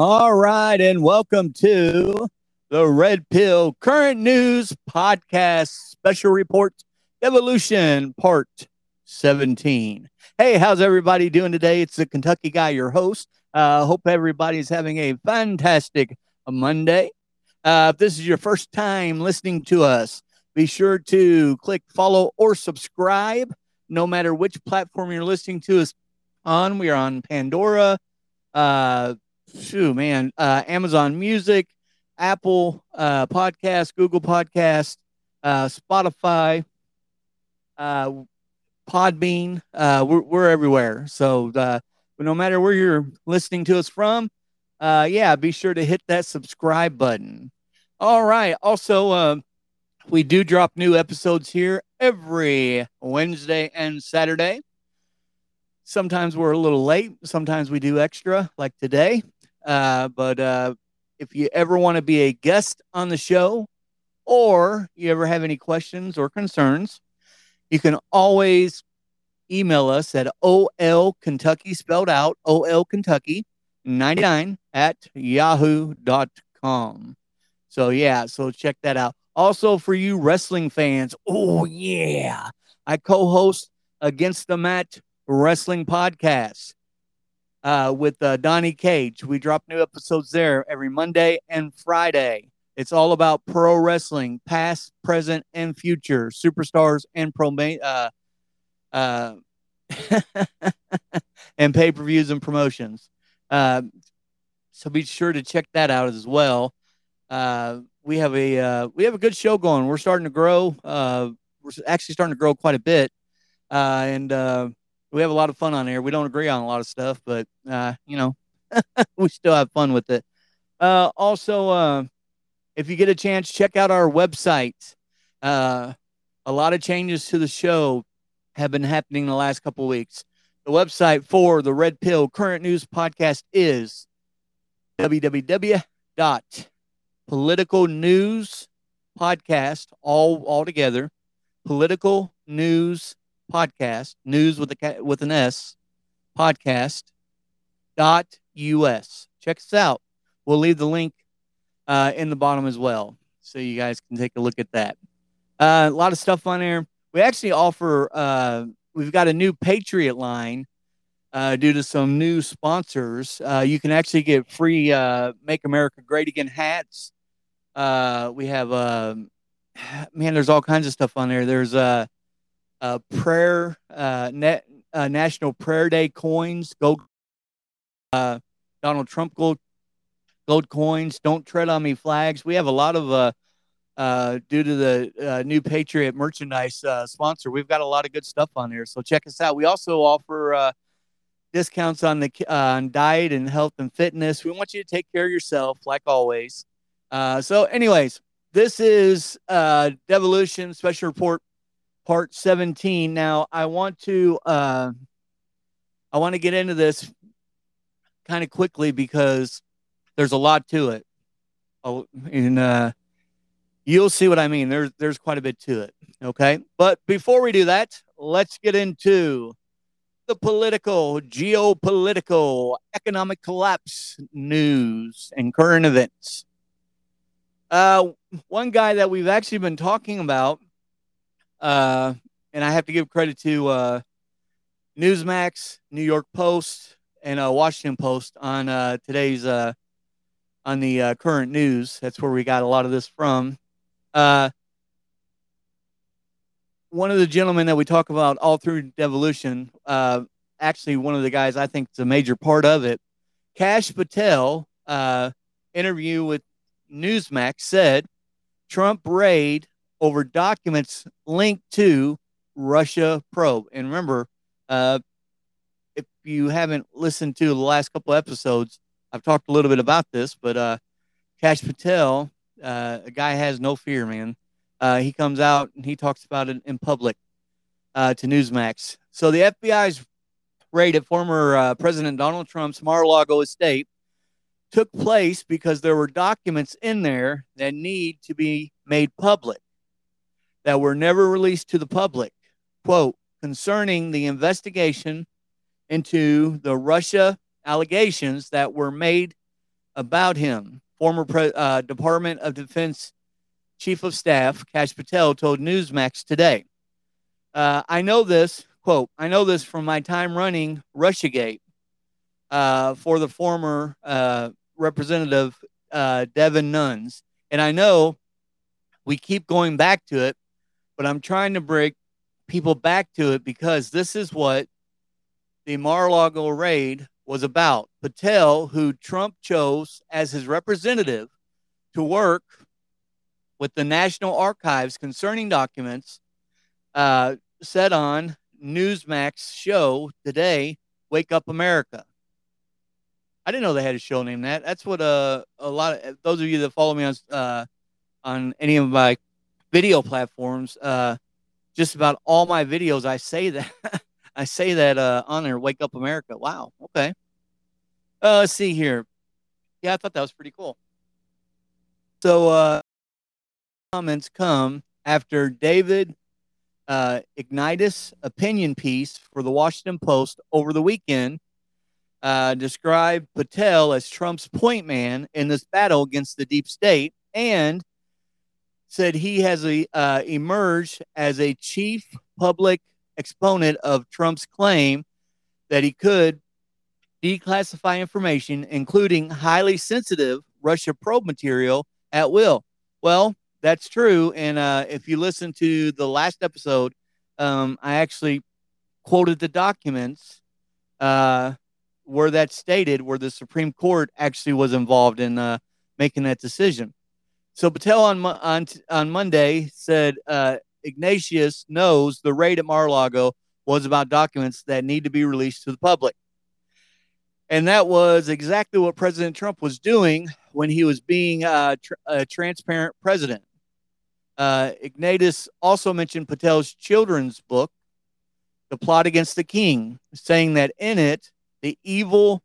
All right, and welcome to the Red Pill Current News Podcast Special Report Evolution Part 17. Hey, how's everybody doing today? It's the Kentucky Guy, your host. Uh, hope everybody's having a fantastic Monday. Uh, if this is your first time listening to us, be sure to click follow or subscribe no matter which platform you're listening to us on. We are on Pandora, uh, shoot, man, uh, Amazon Music, Apple uh, Podcast, Google Podcast, uh, Spotify, uh, Podbean. Uh, we're, we're everywhere. So uh, no matter where you're listening to us from, uh, yeah, be sure to hit that subscribe button. All right. Also, uh, we do drop new episodes here every Wednesday and Saturday. Sometimes we're a little late. Sometimes we do extra, like today. Uh, but uh, if you ever want to be a guest on the show, or you ever have any questions or concerns, you can always email us at OL Kentucky spelled out OL Kentucky 99 at yahoo.com. So, yeah, so check that out. Also, for you wrestling fans, oh, yeah, I co host Against the Mat Wrestling Podcast uh, with uh, Donnie Cage. We drop new episodes there every Monday and Friday. It's all about pro wrestling, past, present, and future, superstars and pro uh, uh, and pay per views and promotions. Uh, so be sure to check that out as well. Uh, we have a uh, we have a good show going. We're starting to grow. Uh, we're actually starting to grow quite a bit, uh, and uh, we have a lot of fun on here. We don't agree on a lot of stuff, but uh, you know, we still have fun with it. Uh, also, uh, if you get a chance, check out our website. Uh, a lot of changes to the show have been happening the last couple weeks. The website for the Red Pill Current News Podcast is www.political news podcast all all together political news podcast, news with a with an S, podcast dot us. Check us out. We'll leave the link uh, in the bottom as well, so you guys can take a look at that. Uh, a lot of stuff on there. We actually offer uh, we've got a new Patriot line uh, due to some new sponsors. Uh, you can actually get free uh, "Make America Great Again" hats. We have, uh, man, there's all kinds of stuff on there. There's a, a prayer, uh, net, National Prayer Day coins. Go, uh, Donald Trump gold gold coins. Don't tread on me flags. We have a lot of uh, uh, due to the uh, new Patriot merchandise uh, sponsor. We've got a lot of good stuff on there, so check us out. We also offer uh, discounts on the uh, on diet and health and fitness. We want you to take care of yourself, like always. Uh, so, anyways, this is uh, Devolution Special Report Part 17. Now, I want to uh, I want to get into this kind of quickly because there's a lot to it. Oh, and you'll see what I mean. There's there's quite a bit to it. Okay. But before we do that, let's get into the political, geopolitical, economic collapse news and current events. Uh, one guy that we've actually been talking about, uh, and I have to give credit to uh, Newsmax, New York Post, and uh, Washington Post on uh, today's uh, on the uh, current news. That's where we got a lot of this from. Uh, one of the gentlemen that we talk about all through devolution, uh, actually one of the guys I think is a major part of it, Kash Patel, interview with Newsmax said Trump raid over documents linked to Russia probe. And remember, uh, if you haven't listened to the last couple episodes, I've talked a little bit about this, but uh, Kash Patel uh, a guy has no fear, man. Uh, he comes out and he talks about it in public uh, to Newsmax. So the FBI's raid at former uh, President Donald Trump's Mar-a-Lago estate took place because there were documents in there that need to be made public that were never released to the public. Quote, concerning the investigation into the Russia allegations that were made about him former Pre- uh, Department of Defense Chief of Staff Kash Patel told Newsmax today. Uh, I know this, quote, I know this from my time running Russiagate uh, for the former uh, Representative uh, Devin Nunes. And I know we keep going back to it, but I'm trying to bring people back to it because this is what the Mar-a-Lago raid was about. Patel, who Trump chose as his representative to work with the National Archives concerning documents, uh, said on Newsmax show today, Wake Up America. I didn't know they had a show named that. That's what uh, a lot of those of you that follow me on uh, on any of my video platforms, uh, just about all my videos, I say that I say that uh, on there, Wake Up America. Wow. Okay. Uh, let's see here. Yeah, I thought that was pretty cool. So, uh, comments come after David uh, Ignatius' opinion piece for the Washington Post over the weekend uh, described Patel as Trump's point man in this battle against the deep state and said he has a, uh, emerged as a chief public exponent of Trump's claim that he could declassify information, including highly sensitive Russia probe material, at will. Well, that's true. And uh, if you listen to the last episode, um, I actually quoted the documents uh, where that stated, where the Supreme Court actually was involved in uh, making that decision. So Patel on on on Monday said uh, Ignatius knows the raid at Mar-a-Lago was about documents that need to be released to the public. And that was exactly what President Trump was doing when he was being uh, tr- a transparent president. Uh, Ignatius also mentioned Patel's children's book, The Plot Against the King, saying that in it, the evil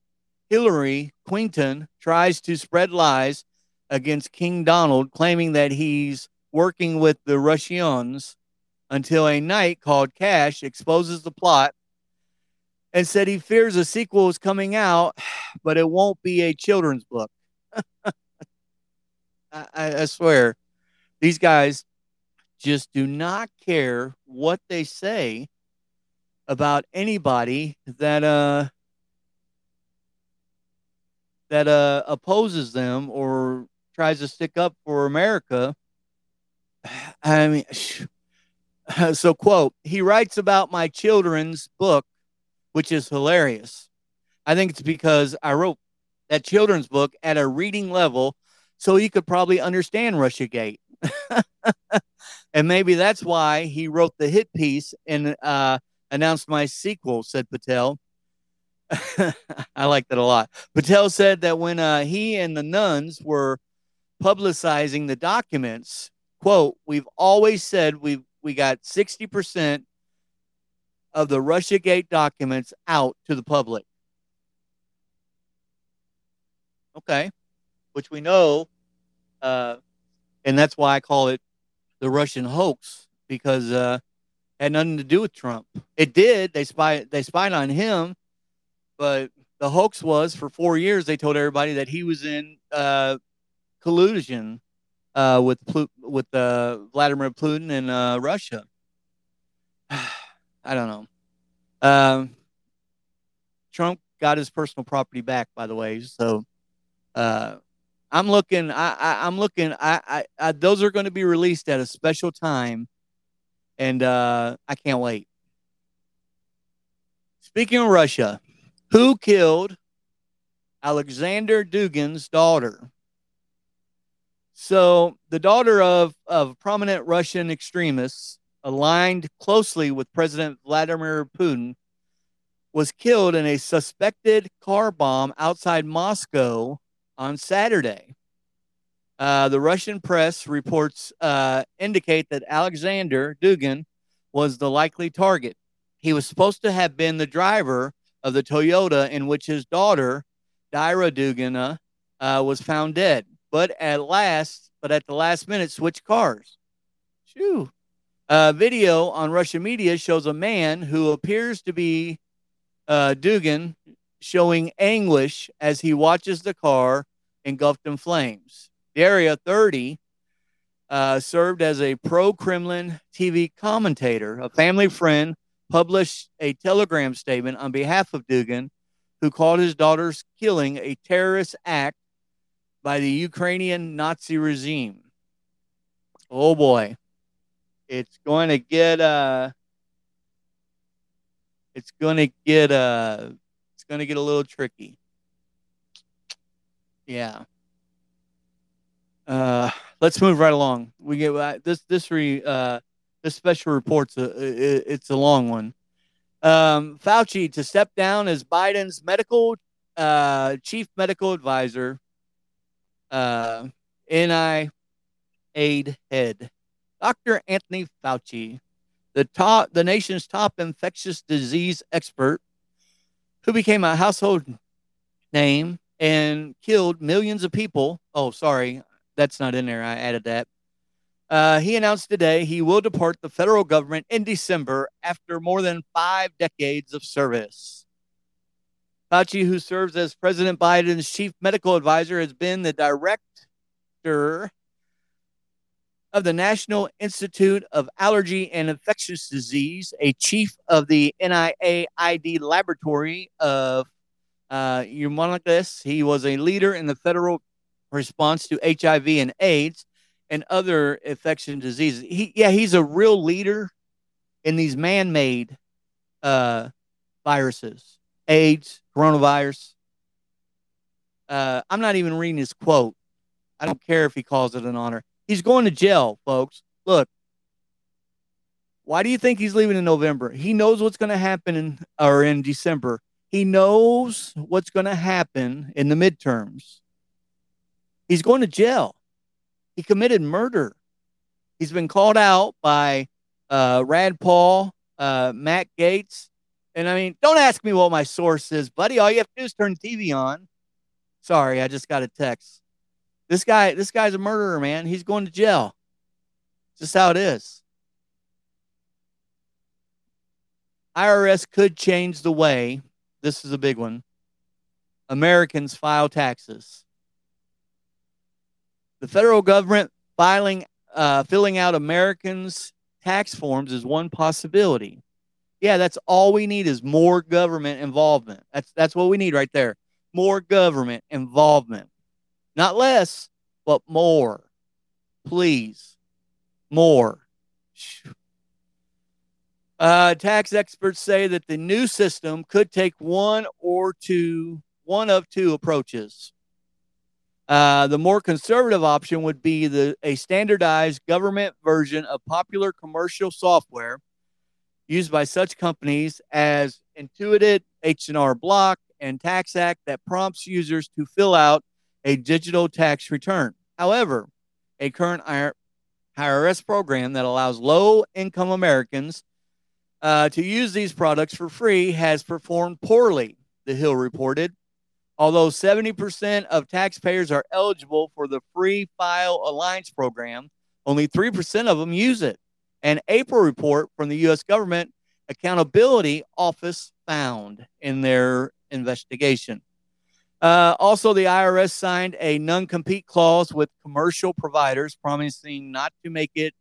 Hillary Clinton tries to spread lies against King Donald, claiming that he's working with the Russians until a knight called Kash exposes the plot and said he fears a sequel is coming out, but it won't be a children's book. I, I, swear, these guys just do not care what they say about anybody that uh that uh opposes them or tries to stick up for America. I mean, so quote, he writes about my children's book, which is hilarious. I think it's because I wrote that children's book at a reading level so he could probably understand Russiagate. and maybe that's why he wrote the hit piece and uh, announced my sequel, said Patel. I like that a lot. Patel said that when uh, he and the Nunes were publicizing the documents, quote, we've always said we we got 60% of the Russiagate documents out to the public. Okay. Which we know, uh, and that's why I call it the Russian hoax because uh, had nothing to do with Trump. It did. They spy They spied on him, but the hoax was for four years. They told everybody that he was in uh, collusion uh, with with uh, Vladimir Putin and uh, Russia. I don't know. Um, Trump got his personal property back, by the way. So uh, I'm looking. I, I am looking. I, I, I those are going to be released at a special time, and uh, I can't wait. Speaking of Russia, who killed Alexander Dugin's daughter? So, the daughter of, of prominent Russian extremists aligned closely with President Vladimir Putin was killed in a suspected car bomb outside Moscow on Saturday. Uh, the Russian press reports uh, indicate that Alexander Dugin was the likely target. He was supposed to have been the driver of the Toyota in which his daughter, Daria Dugina, uh, was found dead but at last, but at the last minute, switch cars. Shoo. A video on Russian media shows a man who appears to be uh, Dugin showing anguish as he watches the car engulfed in flames. Daria 30 uh, served as a pro Kremlin TV commentator. A family friend published a telegram statement on behalf of Dugin, who called his daughter's killing a terrorist act by the Ukrainian Nazi regime. Oh boy. It's going to get uh it's going to get uh it's going to get a little tricky. Yeah. Uh let's move right along. We get uh, this this re uh this special report's a, it's a long one. Um, Fauci to step down as Biden's medical uh, chief medical advisor uh, NI aid head, Dr. Anthony Fauci, the top, the nation's top infectious disease expert, who became a household name and killed millions of people. Oh, sorry, that's not in there. I added that. Uh, he announced today he will depart the federal government in December after more than five decades of service. Fauci, who serves as President Biden's chief medical advisor, has been the director of the National Institute of Allergy and Infectious Disease, a chief of the NIAID laboratory of uh, Humongous. He was a leader in the federal response to HIV and AIDS and other infection diseases. He, yeah, he's a real leader in these man-made uh, viruses. AIDS, coronavirus. Uh, I'm not even reading his quote. I don't care if he calls it an honor. He's going to jail, folks. Look, why do you think he's leaving in November? He knows what's going to happen in or in December. He knows what's going to happen in the midterms. He's going to jail. He committed murder. He's been called out by uh, Rand Paul, uh, Matt Gaetz, and I mean, don't ask me what my source is, buddy. All you have to do is turn the TV on. Sorry, I just got a text. This guy, this guy's a murderer, man. He's going to jail. Just how it is. IRS could change the way, this is a big one, Americans file taxes. The federal government filing, uh, filling out Americans' tax forms is one possibility. Yeah, that's all we need is more government involvement. That's that's what we need right there. More government involvement. Not less, but more. Please. More. Uh, tax experts say that the new system could take one or two, one of two approaches. Uh, the more conservative option would be the a standardized government version of popular commercial software used by such companies as Intuit, H&R Block, and TaxAct that prompts users to fill out a digital tax return. However, a current IRS program that allows low income Americans uh, to use these products for free has performed poorly, the Hill reported. Although 70% of taxpayers are eligible for the Free File Alliance program, only 3% of them use it. An April report from the U.S. Government Accountability Office found in their investigation. Uh, also, the IRS signed a non compete clause with commercial providers, promising not to make it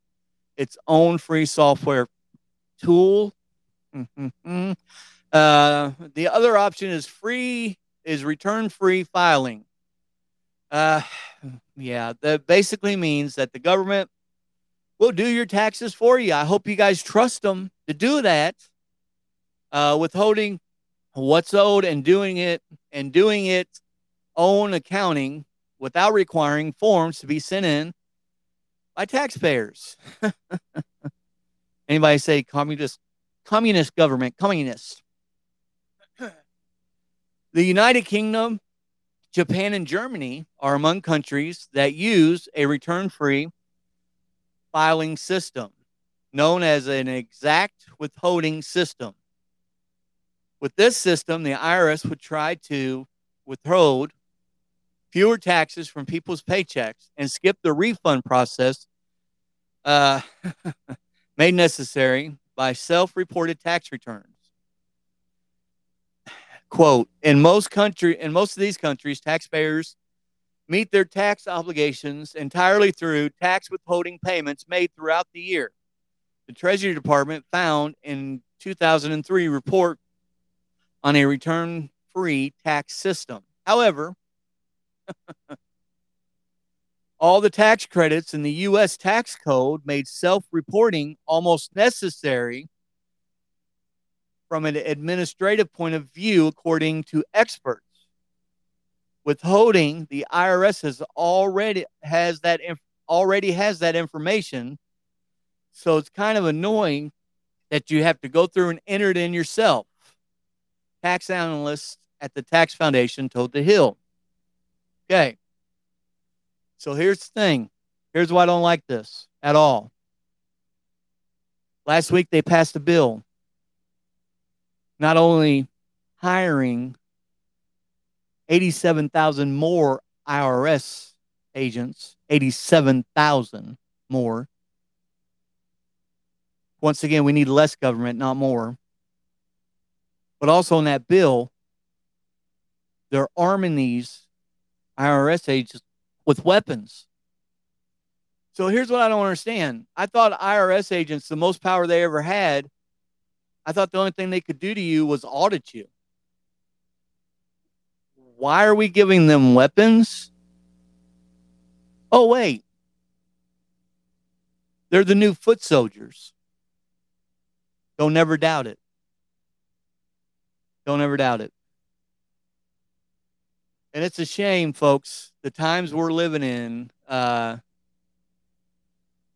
its own free software tool. Mm-hmm. Uh, the other option is free, is return free filing. Uh, yeah, that basically means that the government will do your taxes for you. I hope you guys trust them to do that. Uh, withholding what's owed and doing it and doing it own accounting without requiring forms to be sent in by taxpayers. Anybody say communist communist government, communist. the United Kingdom, Japan, and Germany are among countries that use a return free filing system known as an exact withholding system. With this system, the IRS would try to withhold fewer taxes from people's paychecks and skip the refund process uh, made necessary by self reported tax returns. Quote, in most country in most of these countries, taxpayers meet their tax obligations entirely through tax withholding payments made throughout the year. The Treasury Department found in 2003 report on a return free tax system. However, all the tax credits in the U.S. tax code made self reporting almost necessary from an administrative point of view, according to experts. Withholding, the IRS has already has that inf- already has that information, so it's kind of annoying that you have to go through and enter it in yourself. Tax analysts at the Tax Foundation told The Hill. Okay. So here's the thing. Here's why I don't like this at all. Last week they passed a bill not only hiring 87,000 more IRS agents, 87,000 more. Once again, we need less government, not more. But also in that bill, they're arming these IRS agents with weapons. So here's what I don't understand. I thought IRS agents, the most power they ever had, I thought the only thing they could do to you was audit you. Why are we giving them weapons? Oh, wait. They're the new foot soldiers. Don't ever doubt it. Don't ever doubt it. And it's a shame, folks, the times we're living in. Uh,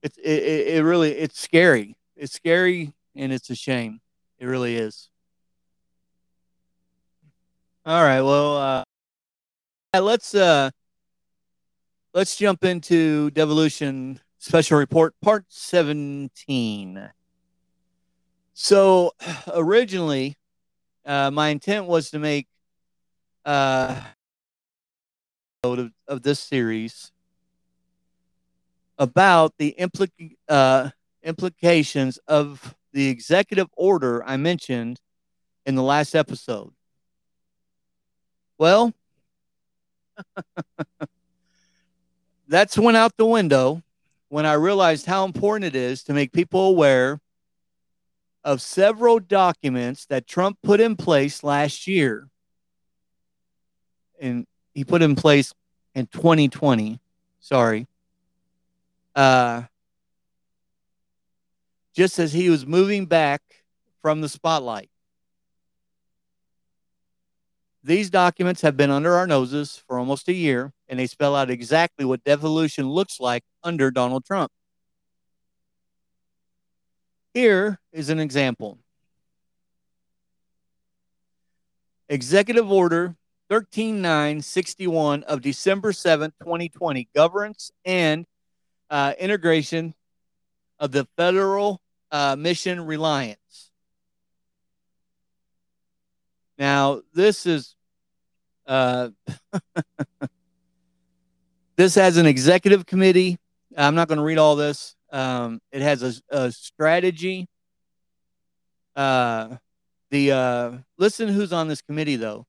it's it, it really it's scary. It's scary and it's a shame. It really is. All right. Well, uh, let's uh, let's jump into devolution special report part 17 so originally uh, my intent was to make uh, of, of this series about the implica- uh, implications of the executive order I mentioned in the last episode. Well, that's went out the window when I realized how important it is to make people aware of several documents that Trump put in place last year. And he put in place in 2020. Sorry. Uh, just as he was moving back from the spotlight. These documents have been under our noses for almost a year, and they spell out exactly what devolution looks like under Donald Trump. Here is an example Executive Order 13961 of December 7, 2020, governance and uh, integration of the federal uh, mission reliance. Now, this is uh, this has an executive committee. I'm not going to read all this. Um, it has a, a strategy. Uh, the uh, listen who's on this committee though.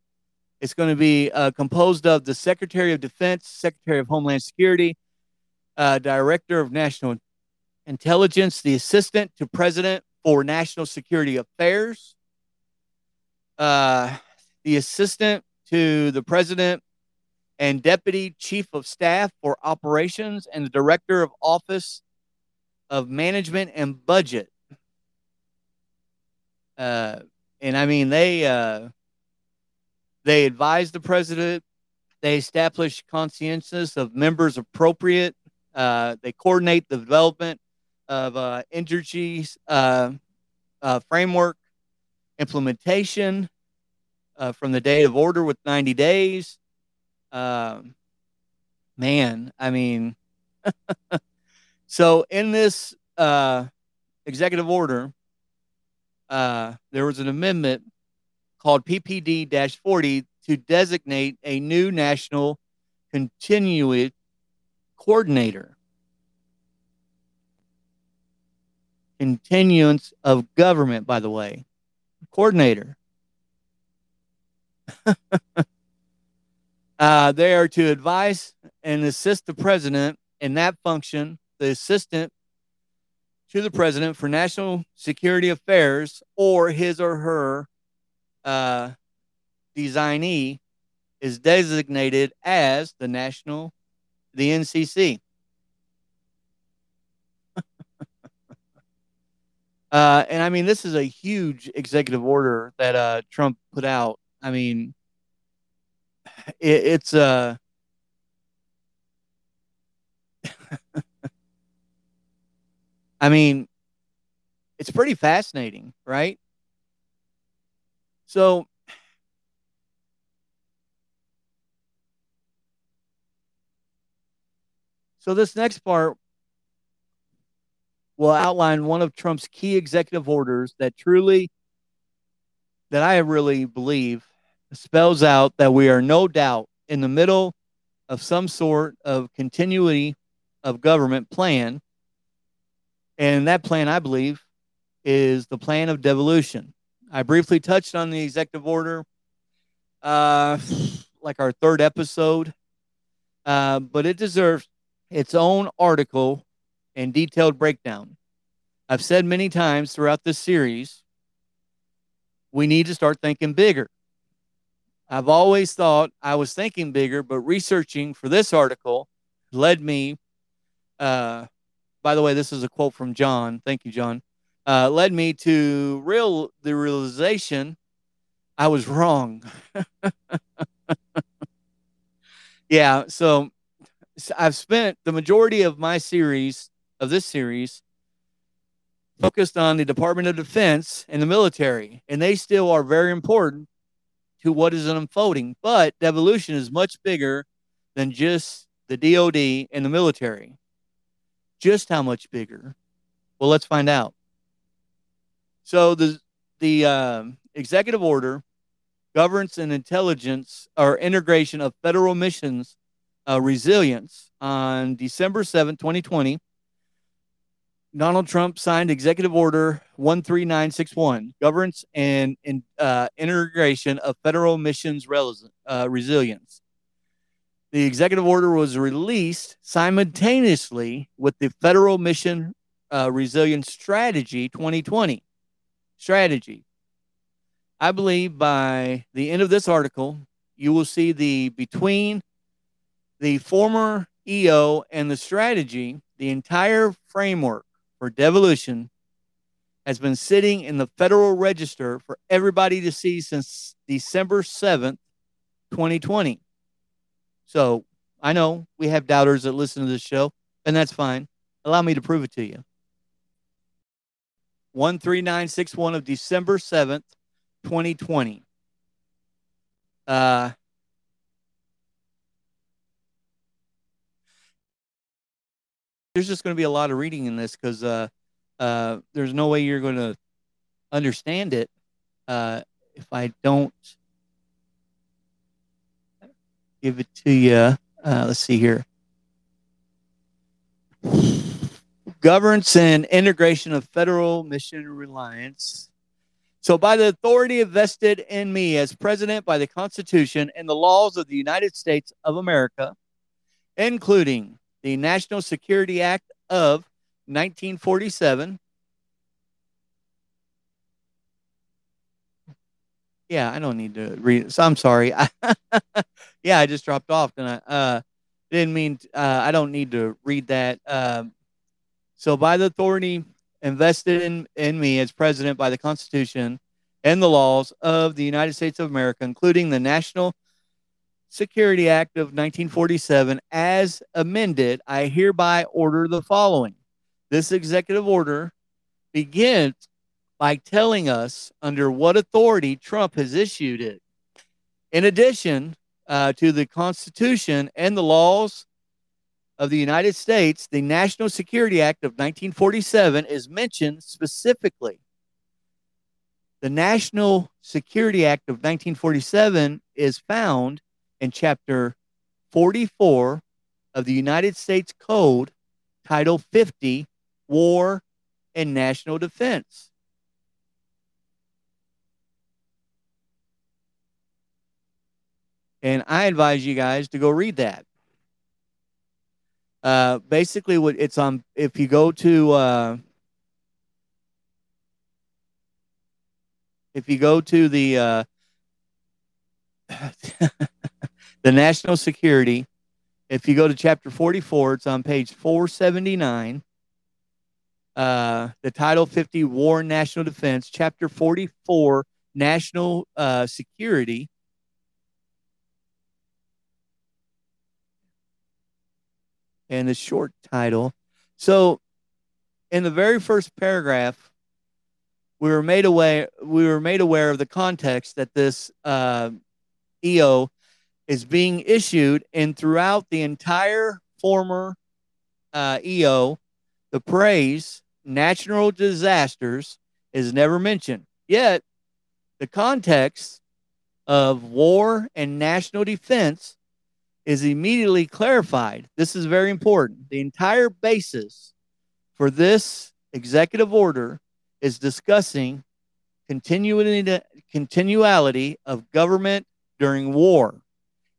It's going to be uh, composed of the Secretary of Defense, Secretary of Homeland Security, uh, Director of National Intelligence, the Assistant to President for National Security Affairs, uh, the Assistant to the President and Deputy Chief of Staff for Operations and the Director of Office of Management and Budget. Uh, and I mean, they uh, they advise the president. They establish consensus of members appropriate. Uh, they coordinate the development of uh, energy uh, uh, framework implementation uh, from the date of order with 90 days. Um, man, I mean, so in this uh, executive order, uh, there was an amendment called PPD 40 to designate a new national continuity coordinator. Continuance of government, by the way, coordinator. uh, they are to advise and assist the president in that function, the assistant to the president for national security affairs or his or her uh, designee is designated as the national, the NCC. uh, and I mean, this is a huge executive order that uh, Trump put out I mean, it, it's uh I mean, it's pretty fascinating, right? So So this next part will outline one of Trump's key executive orders that truly that I really believe spells out that we are no doubt in the middle of some sort of continuity of government plan. And that plan, I believe, is the plan of devolution. I briefly touched on the executive order, uh, like our third episode, uh, but it deserves its own article and detailed breakdown. I've said many times throughout this series, we need to start thinking bigger. I've always thought I was thinking bigger, but researching for this article led me. Uh, by the way, this is a quote from John. Thank you, John. Uh, led me to real the realization I was wrong. yeah, so I've spent the majority of my series of this series focused on the Department of Defense and the military, and they still are very important to what is unfolding. But devolution is much bigger than just the DoD and the military. Just how much bigger? Well, let's find out. So the the uh, executive order governance and intelligence or integration of federal missions uh, resilience on December 7, 2020 Donald Trump signed Executive Order 13961, Governance and, and uh, Integration of Federal Missions uh, Resilience. The executive order was released simultaneously with the Federal Mission uh, Resilience Strategy 2020. strategy. I believe by the end of this article, you will see the between the former EO and the strategy, the entire framework for devolution has been sitting in the Federal Register for everybody to see since December 7th, 2020. So I know we have doubters that listen to this show, and that's fine. Allow me to prove it to you. 13961 of December 7th, 2020. Uh, there's just going to be a lot of reading in this because uh, uh, there's no way you're going to understand it uh, if I don't give it to you. Uh, let's see here. Governance and integration of federal mission reliance. So, by the authority vested in me as president by the Constitution and the laws of the United States of America, including the National Security Act of 1947. Yeah, I don't need to read. So I'm sorry. yeah, I just dropped off, and I uh, didn't mean. Uh, I don't need to read that. Um, so, by the authority invested in, in me as president by the Constitution and the laws of the United States of America, including the National Security Act of 1947, as amended, I hereby order the following. This executive order begins by telling us under what authority Trump has issued it. In addition uh, to the Constitution and the laws of the United States, the National Security Act of 1947 is mentioned specifically. The National Security Act of 1947 is found in Chapter 44 of the United States Code, Title 50, War and National Defense. And I advise you guys to go read that. Uh, basically, what it's on, if you go to, uh, if you go to the, uh, the national security, if you go to chapter 44, it's on page 479. Uh, the Title 50 War and National Defense, Chapter 44 National uh, Security. And the short title. So, in the very first paragraph, we were made aware we were made aware of the context that this uh, EO is being issued, and throughout the entire former uh, EO, the praise natural disasters is never mentioned. Yet, the context of war and national defense is immediately clarified. This is very important. The entire basis for this executive order is discussing continuity, continuality of government during war.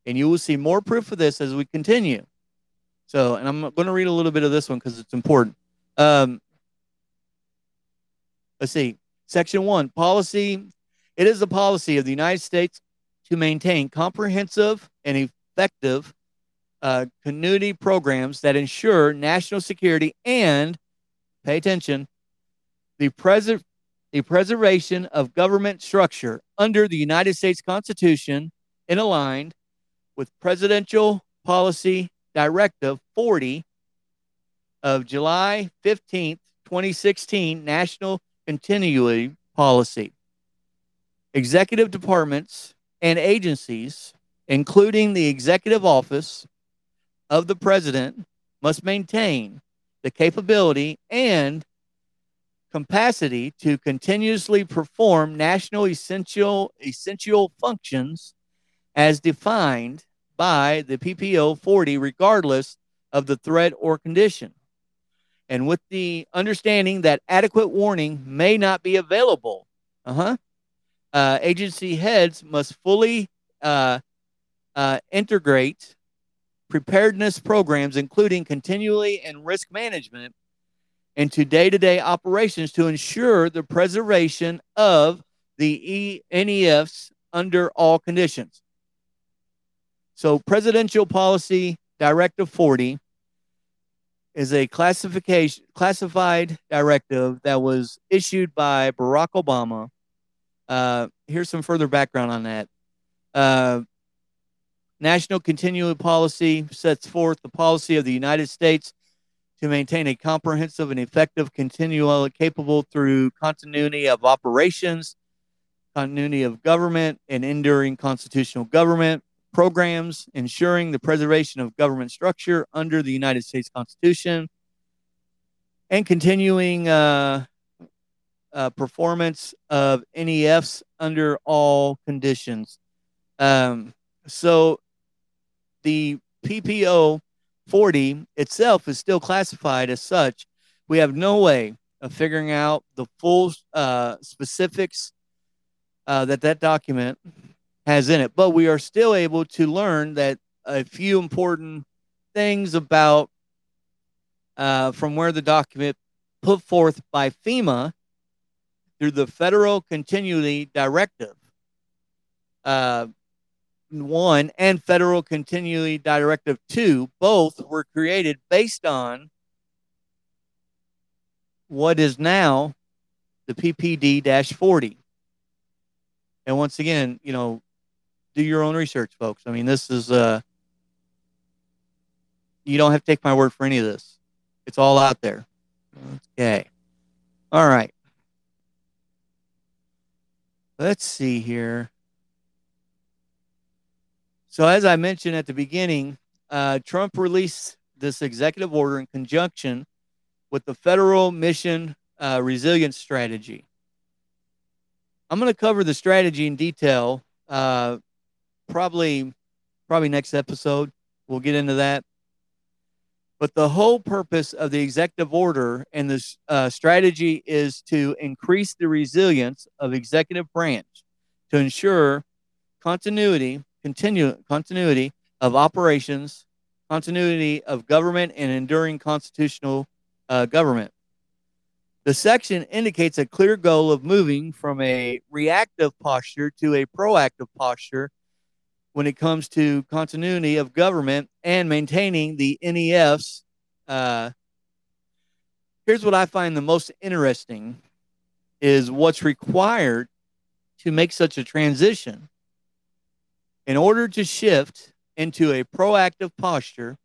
And you will see more proof of this as we continue. So, and I'm going to read a little bit of this one because it's important. Um, let's see. Section one policy. It is the policy of the United States to maintain comprehensive and effective uh, continuity programs that ensure national security and, pay attention, the, pres- the preservation of government structure under the United States Constitution and aligned with Presidential Policy Directive 40 of July 15th, 2016, National Continuity Policy. Executive departments and agencies, including the executive office of the president, must maintain the capability and capacity to continuously perform national essential essential functions as defined by the PPD 40, regardless of the threat or condition. And with the understanding that adequate warning may not be available, uh-huh, uh, agency heads must fully uh, uh, integrate preparedness programs, including continually and risk management, into day to day operations to ensure the preservation of the NEFs under all conditions. So, Presidential Policy Directive 40 is a classification classified directive that was issued by Barack Obama. Uh, here's some further background on that. Uh, National Continuity Policy sets forth the policy of the United States to maintain a comprehensive and effective continual capable through continuity of operations, continuity of government, and enduring constitutional government programs, ensuring the preservation of government structure under the United States Constitution, and continuing uh, uh, performance of NEFs under all conditions. Um, so the PPD 40 itself is still classified as such. We have no way of figuring out the full uh, specifics uh, that that document has in it, but we are still able to learn that a few important things about uh, from where the document put forth by FEMA through the Federal Continuity Directive. Uh, 1 and Federal Continuity Directive 2 both were created based on what is now the PPD 40. And once again, you know, do your own research, folks. I mean, this is, uh, you don't have to take my word for any of this. It's all out there. Okay. All right. Let's see here. So, as I mentioned at the beginning, uh, Trump released this executive order in conjunction with the federal mission uh, resilience strategy. I'm going to cover the strategy in detail, uh, probably, probably next episode. We'll get into that. But the whole purpose of the executive order and this uh, strategy is to increase the resilience of executive branch to ensure continuity continue, continuity of operations, continuity of government, and enduring constitutional uh, government. The section indicates a clear goal of moving from a reactive posture to a proactive posture when it comes to continuity of government and maintaining the NEFs. Uh, here's what I find the most interesting is what's required to make such a transition. In order to shift into a proactive posture,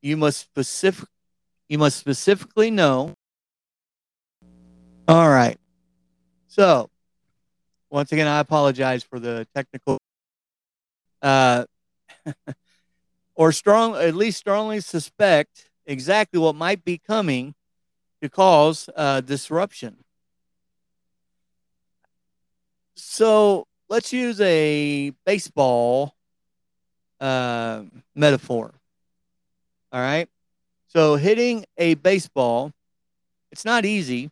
you must specific you must specifically know. All right. So, once again, I apologize for the technical uh, or strong at least strongly suspect exactly what might be coming to cause uh, disruption. So let's use a baseball uh, metaphor. All right. So hitting a baseball, it's not easy,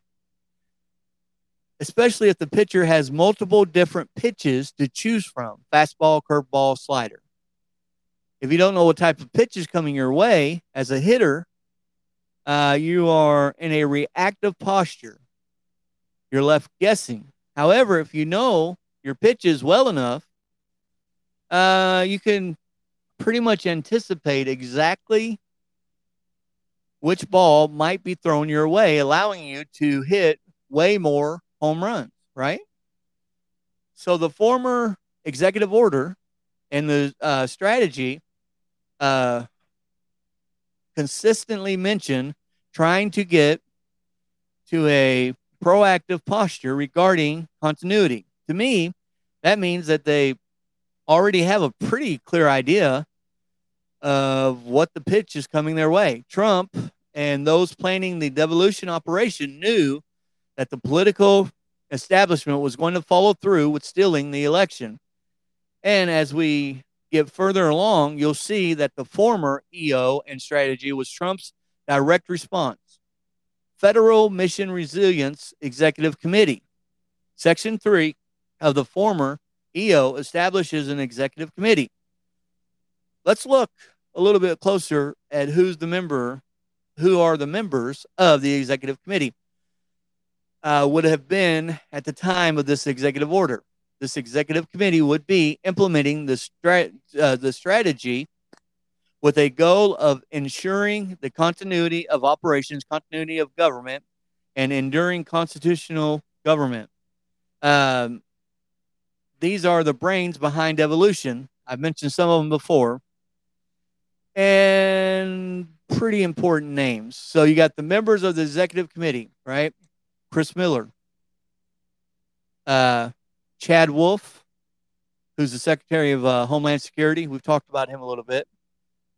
especially if the pitcher has multiple different pitches to choose from fastball, curveball, slider. If you don't know what type of pitch is coming your way as a hitter, uh, you are in a reactive posture. You're left guessing. However, if you know your pitches well enough, uh, you can pretty much anticipate exactly which ball might be thrown your way, allowing you to hit way more home runs, right? So the former executive order and the uh, strategy uh, consistently mention trying to get to a proactive posture regarding continuity to me, that means that they already have a pretty clear idea of what the pitch is coming their way. Trump and those planning the devolution operation knew that the political establishment was going to follow through with stealing the election. And as we get further along, you'll see that the former EO and strategy was Trump's direct response. Federal Mission Resilience Executive Committee. Section 3 of the former EO establishes an executive committee. Let's look a little bit closer at who's the member, who are the members of the executive committee, uh, would have been at the time of this executive order. This executive committee would be implementing the, uh, the strategy with a goal of ensuring the continuity of operations, continuity of government, and enduring constitutional government. Um, these are the brains behind devolution. I've mentioned some of them before. And pretty important names. So you got the members of the executive committee, right? Chris Miller, uh, Chad Wolf, who's the Secretary of uh, Homeland Security. We've talked about him a little bit.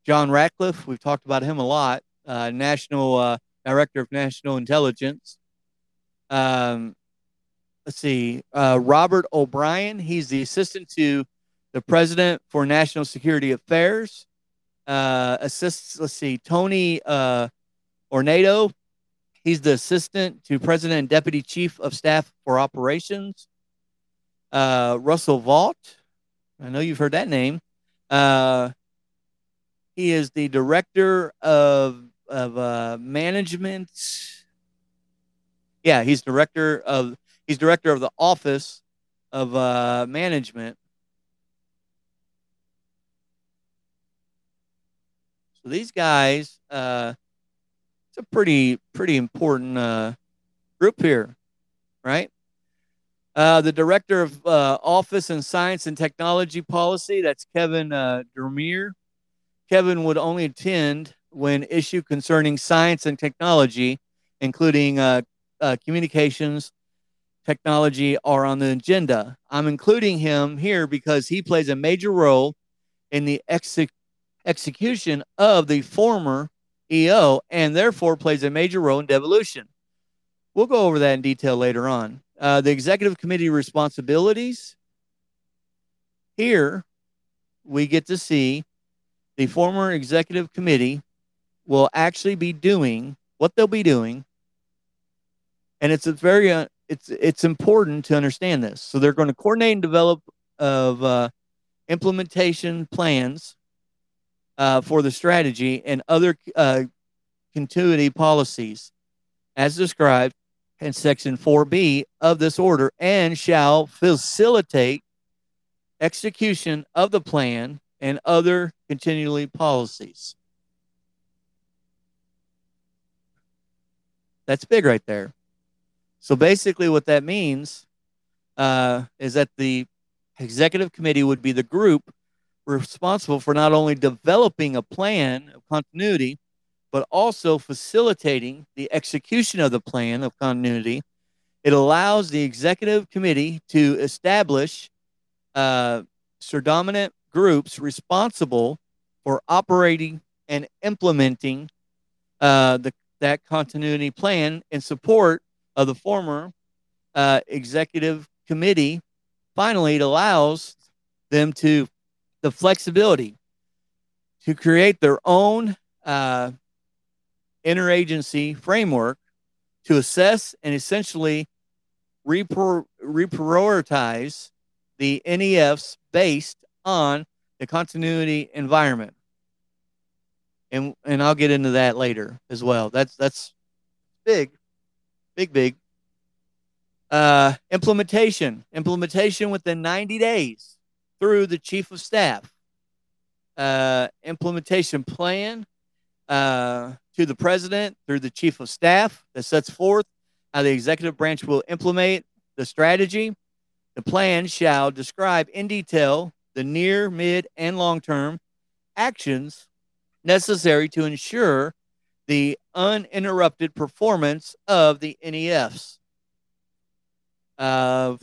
John Ratcliffe, we've talked about him a lot. Uh, National uh, Director of National Intelligence. Um, let's see, uh, Robert O'Brien. He's the assistant to the president for national security affairs. Uh, assists, let's see, Tony Ornato. He's the assistant to president and deputy chief of staff for operations. Uh, Russell Vought. I know you've heard that name. Uh, he is the director of of uh, management. Yeah, he's director of He's director of the Office of uh, Management. So these guys, uh, it's a pretty pretty important uh, group here, right? Uh, the director of uh, Office and Science and Technology Policy, that's Kevin uh, Dermere. Kevin would only attend when issue concerning science and technology, including uh, uh, communications, technology are on the agenda. I'm including him here because he plays a major role in the execution of the former EO and therefore plays a major role in devolution. We'll go over that in detail later on. Uh, the executive committee responsibilities. Here, we get to see the former executive committee will actually be doing what they'll be doing. And it's a very uh, it's it's important to understand this. So they're going to coordinate and develop of uh, implementation plans uh, for the strategy and other uh, continuity policies as described in section 4b of this order and shall facilitate execution of the plan and other continually policies. That's big right there. So basically, what that means uh, is that the executive committee would be the group responsible for not only developing a plan of continuity, but also facilitating the execution of the plan of continuity. It allows the executive committee to establish uh, predominant groups responsible for operating and implementing uh, the, that continuity plan in support of the former uh, executive committee, finally, it allows them to the flexibility to create their own uh, interagency framework to assess and essentially reprioritize the NEFs based on the continuity environment. And and I'll get into that later as well. That's that's big. Big, big. Uh, implementation. Implementation within 90 days through the chief of staff. Uh, implementation plan uh, to the president through the chief of staff that sets forth how the executive branch will implement the strategy. The plan shall describe in detail the near, mid, and long term actions necessary to ensure the uninterrupted performance of the NEFs. Uh,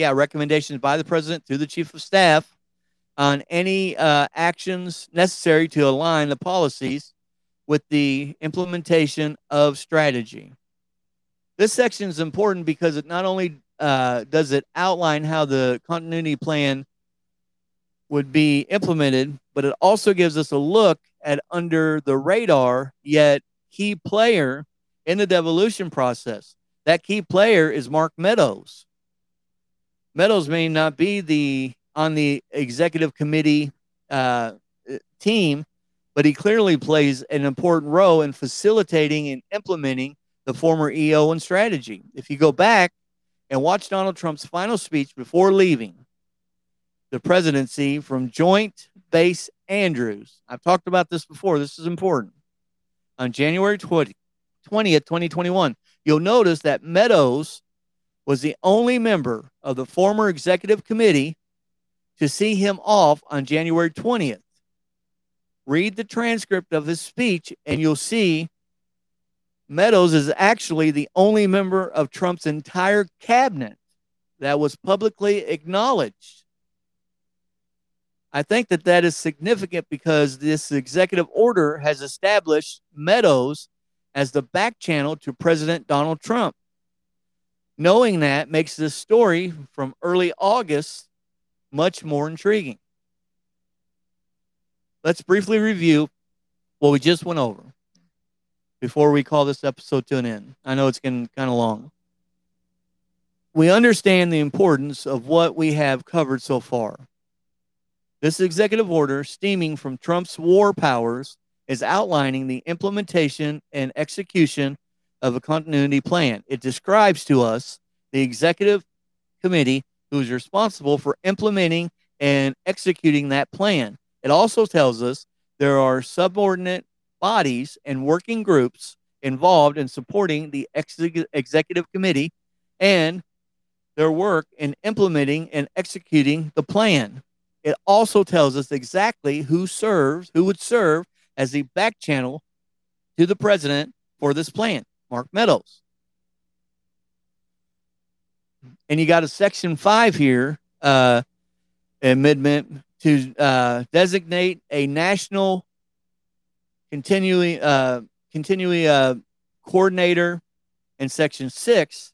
yeah, recommendations by the president through the chief of staff on any uh, actions necessary to align the policies with the implementation of strategy. This section is important because it not only uh, does it outline how the continuity plan would be implemented, but it also gives us a look at under the radar yet key player in the devolution process. That key player is Mark Meadows. Meadows may not be the on the executive committee uh, team, but he clearly plays an important role in facilitating and implementing the former EO and strategy. If you go back and watch Donald Trump's final speech before leaving the presidency from Joint Base Andrews, I've talked about this before, this is important. On January 20, 20th, 2021, you'll notice that Meadows was the only member of the former executive committee to see him off on January 20th. Read the transcript of his speech, and you'll see Meadows is actually the only member of Trump's entire cabinet that was publicly acknowledged. I think that that is significant because this executive order has established Meadows as the back channel to President Donald Trump. Knowing that makes this story from early August much more intriguing. Let's briefly review what we just went over before we call this episode to an end. I know it's getting kind of long. We understand the importance of what we have covered so far. This executive order, stemming from Trump's war powers, is outlining the implementation and execution of a continuity plan. It describes to us the executive committee who is responsible for implementing and executing that plan. It also tells us there are subordinate bodies and working groups involved in supporting the ex- executive committee and their work in implementing and executing the plan. It also tells us exactly who serves, who would serve as the back channel to the president for this plan, Mark Meadows. And you got a section five here, uh, amendment to uh, designate a national continuing uh, uh, coordinator in section six.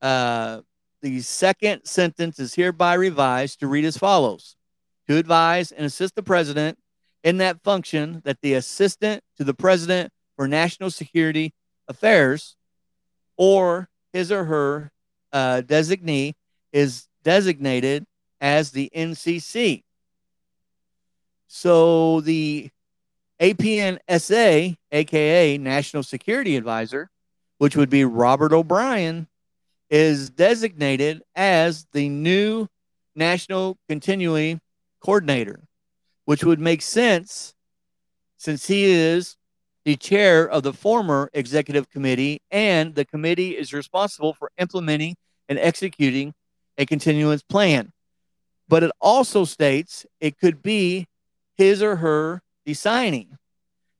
Uh, the second sentence is hereby revised to read as follows: To advise and assist the president in that function that the assistant to the president for national security affairs or his or her uh, designee is designated as the NCC. So the APNSA, aka National Security Advisor, which would be Robert O'Brien, is designated as the new National Continuity Coordinator which would make sense since he is the chair of the former executive committee and the committee is responsible for implementing and executing a continuance plan. But it also states it could be his or her designing.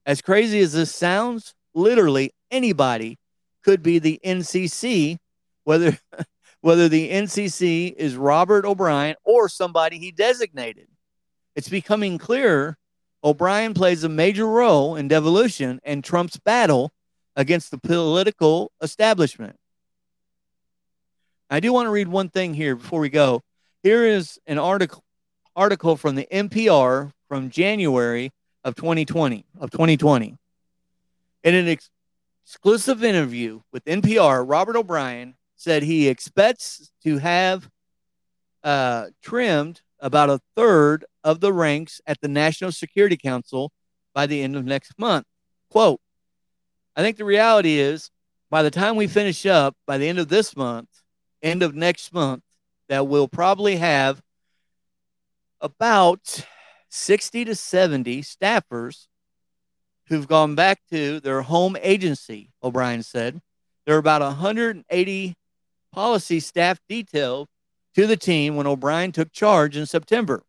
As crazy as this sounds, literally anybody could be the NCC, whether whether the NCC is Robert O'Brien or somebody he designated it's becoming clearer O'Brien plays a major role in devolution and Trump's battle against the political establishment. I do want to read one thing here before we go. Here is an article article from the NPR from January of 2020 of 2020. In an ex- exclusive interview with NPR, Robert O'Brien said he expects to have uh, trimmed about a third of the ranks at the National Security Council by the end of next month. Quote, I think the reality is by the time we finish up by the end of this month, end of next month, that we'll probably have about 60 to 70 staffers who've gone back to their home agency, O'Brien said. There are about 180 policy staff detailed to the team when O'Brien took charge in September.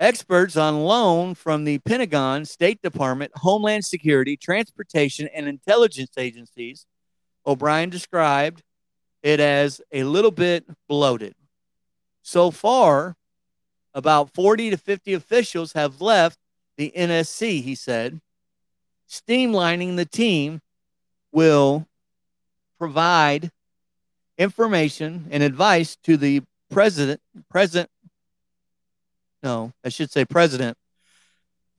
Experts on loan from the Pentagon, State Department, Homeland Security, Transportation, and intelligence agencies, O'Brien described it as a little bit bloated. So far, about 40 to 50 officials have left the NSC, he said. Streamlining the team will provide information and advice to the president, president, no, I should say president,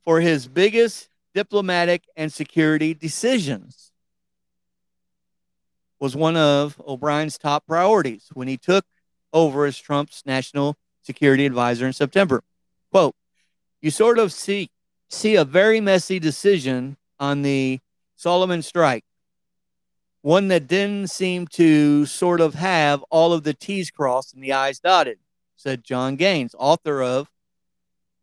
for his biggest diplomatic and security decisions was one of O'Brien's top priorities when he took over as Trump's national security advisor in September. Quote, you sort of see see a very messy decision on the Soleimani strike. One that didn't seem to sort of have all of the T's crossed and the I's dotted, said John Gans, author of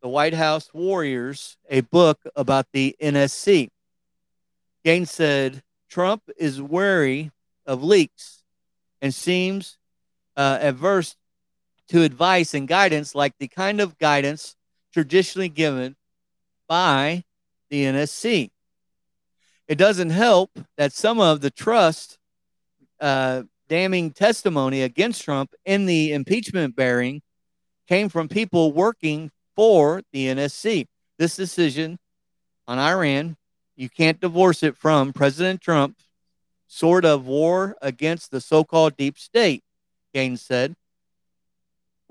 The White House Warriors, a book about the NSC. Gans said Trump is wary of leaks and seems uh, averse to advice and guidance like the kind of guidance traditionally given by the NSC. It doesn't help that some of the trust uh, damning testimony against Trump in the impeachment bearing came from people working for the NSC. This decision on Iran, you can't divorce it from President Trump's sort of war against the so called deep state, Gans said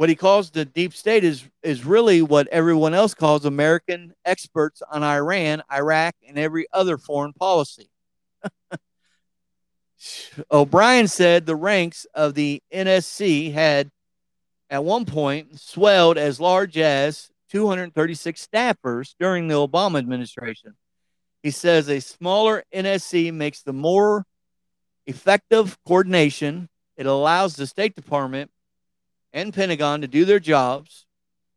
what he calls the deep state is is really what everyone else calls American experts on Iran, Iraq, and every other foreign policy. O'Brien said the ranks of the NSC had at one point swelled as large as 236 staffers during the Obama administration. He says a smaller NSC makes the more effective coordination. It allows the State Department and Pentagon to do their jobs.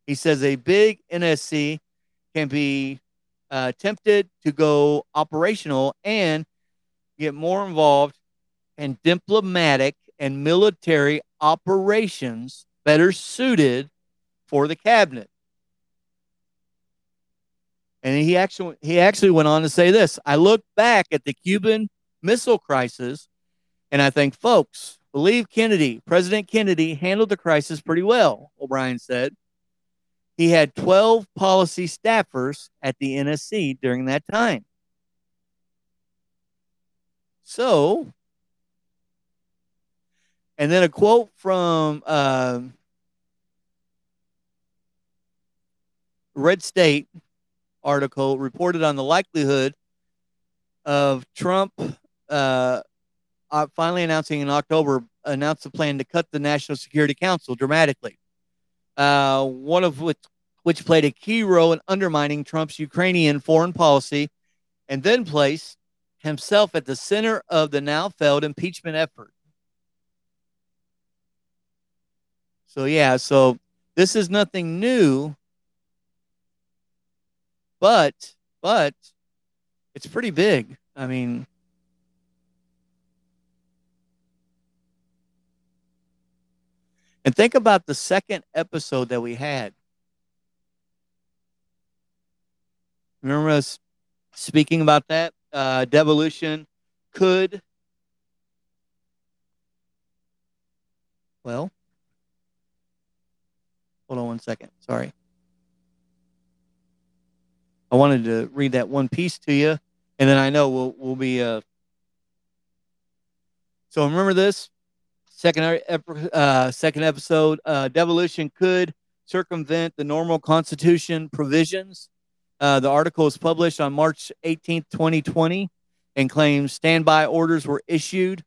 He says a big NSC can be uh, tempted to go operational and get more involved in diplomatic and military operations better suited for the cabinet. And he actually he actually went on to say this. I look back at the Cuban Missile Crisis and I think, folks, believe Kennedy, President Kennedy, handled the crisis pretty well, O'Brien said. He had 12 policy staffers at the NSC during that time. So, and then a quote from uh, Red State article reported on the likelihood of Trump uh, uh, finally announcing in October, announced a plan to cut the National Security Council dramatically. Uh, one of which, which played a key role in undermining Trump's Ukrainian foreign policy, and then placed himself at the center of the now failed impeachment effort. So yeah, so this is nothing new, but but it's pretty big. I mean, And think about the second episode that we had. Remember us speaking about that? Uh, devolution could, well, hold on one second. Sorry. I wanted to read that one piece to you, and then I know we'll we'll be. Uh... So remember this: Second, uh, second episode, uh, devolution could circumvent the normal Constitution provisions. Uh, the article was published on March 18th, 2020, and claims standby orders were issued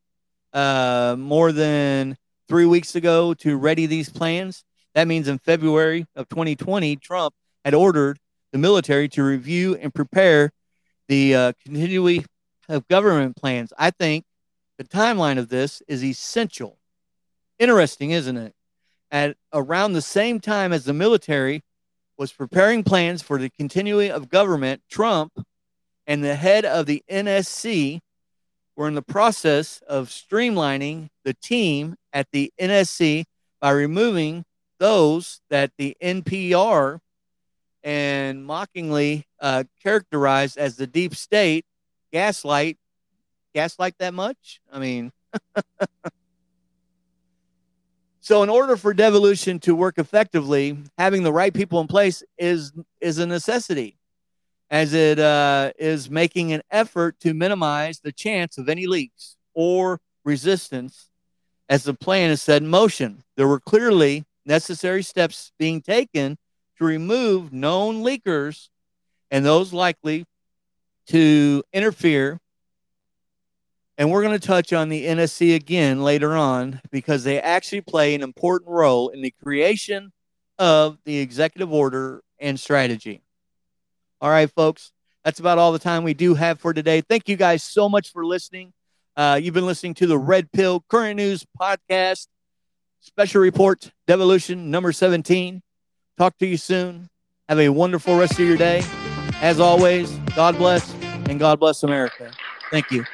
uh, more than three weeks ago to ready these plans. That means in February of 2020, Trump had ordered the military to review and prepare the uh, continuity of government plans. I think the timeline of this is essential Interesting, isn't it? At around the same time as the military was preparing plans for the continuing of government, Trump and the head of the NSC were in the process of streamlining the team at the NSC by removing those that the NPR and mockingly uh, characterized as the deep state gaslight. Gaslight that much? I mean, So, in order for devolution to work effectively, having the right people in place is is a necessity, as it uh, is making an effort to minimize the chance of any leaks or resistance. As the plan is set in motion, there were clearly necessary steps being taken to remove known leakers and those likely to interfere and we're going to touch on the NSC again later on because they actually play an important role in the creation of the executive order and strategy. All right, folks. That's about all the time we do have for today. Thank you guys so much for listening. Uh, you've been listening to the Red Pill Current News Podcast, Special Report, Devolution number 17. Talk to you soon. Have a wonderful rest of your day. As always, God bless and God bless America. Thank you.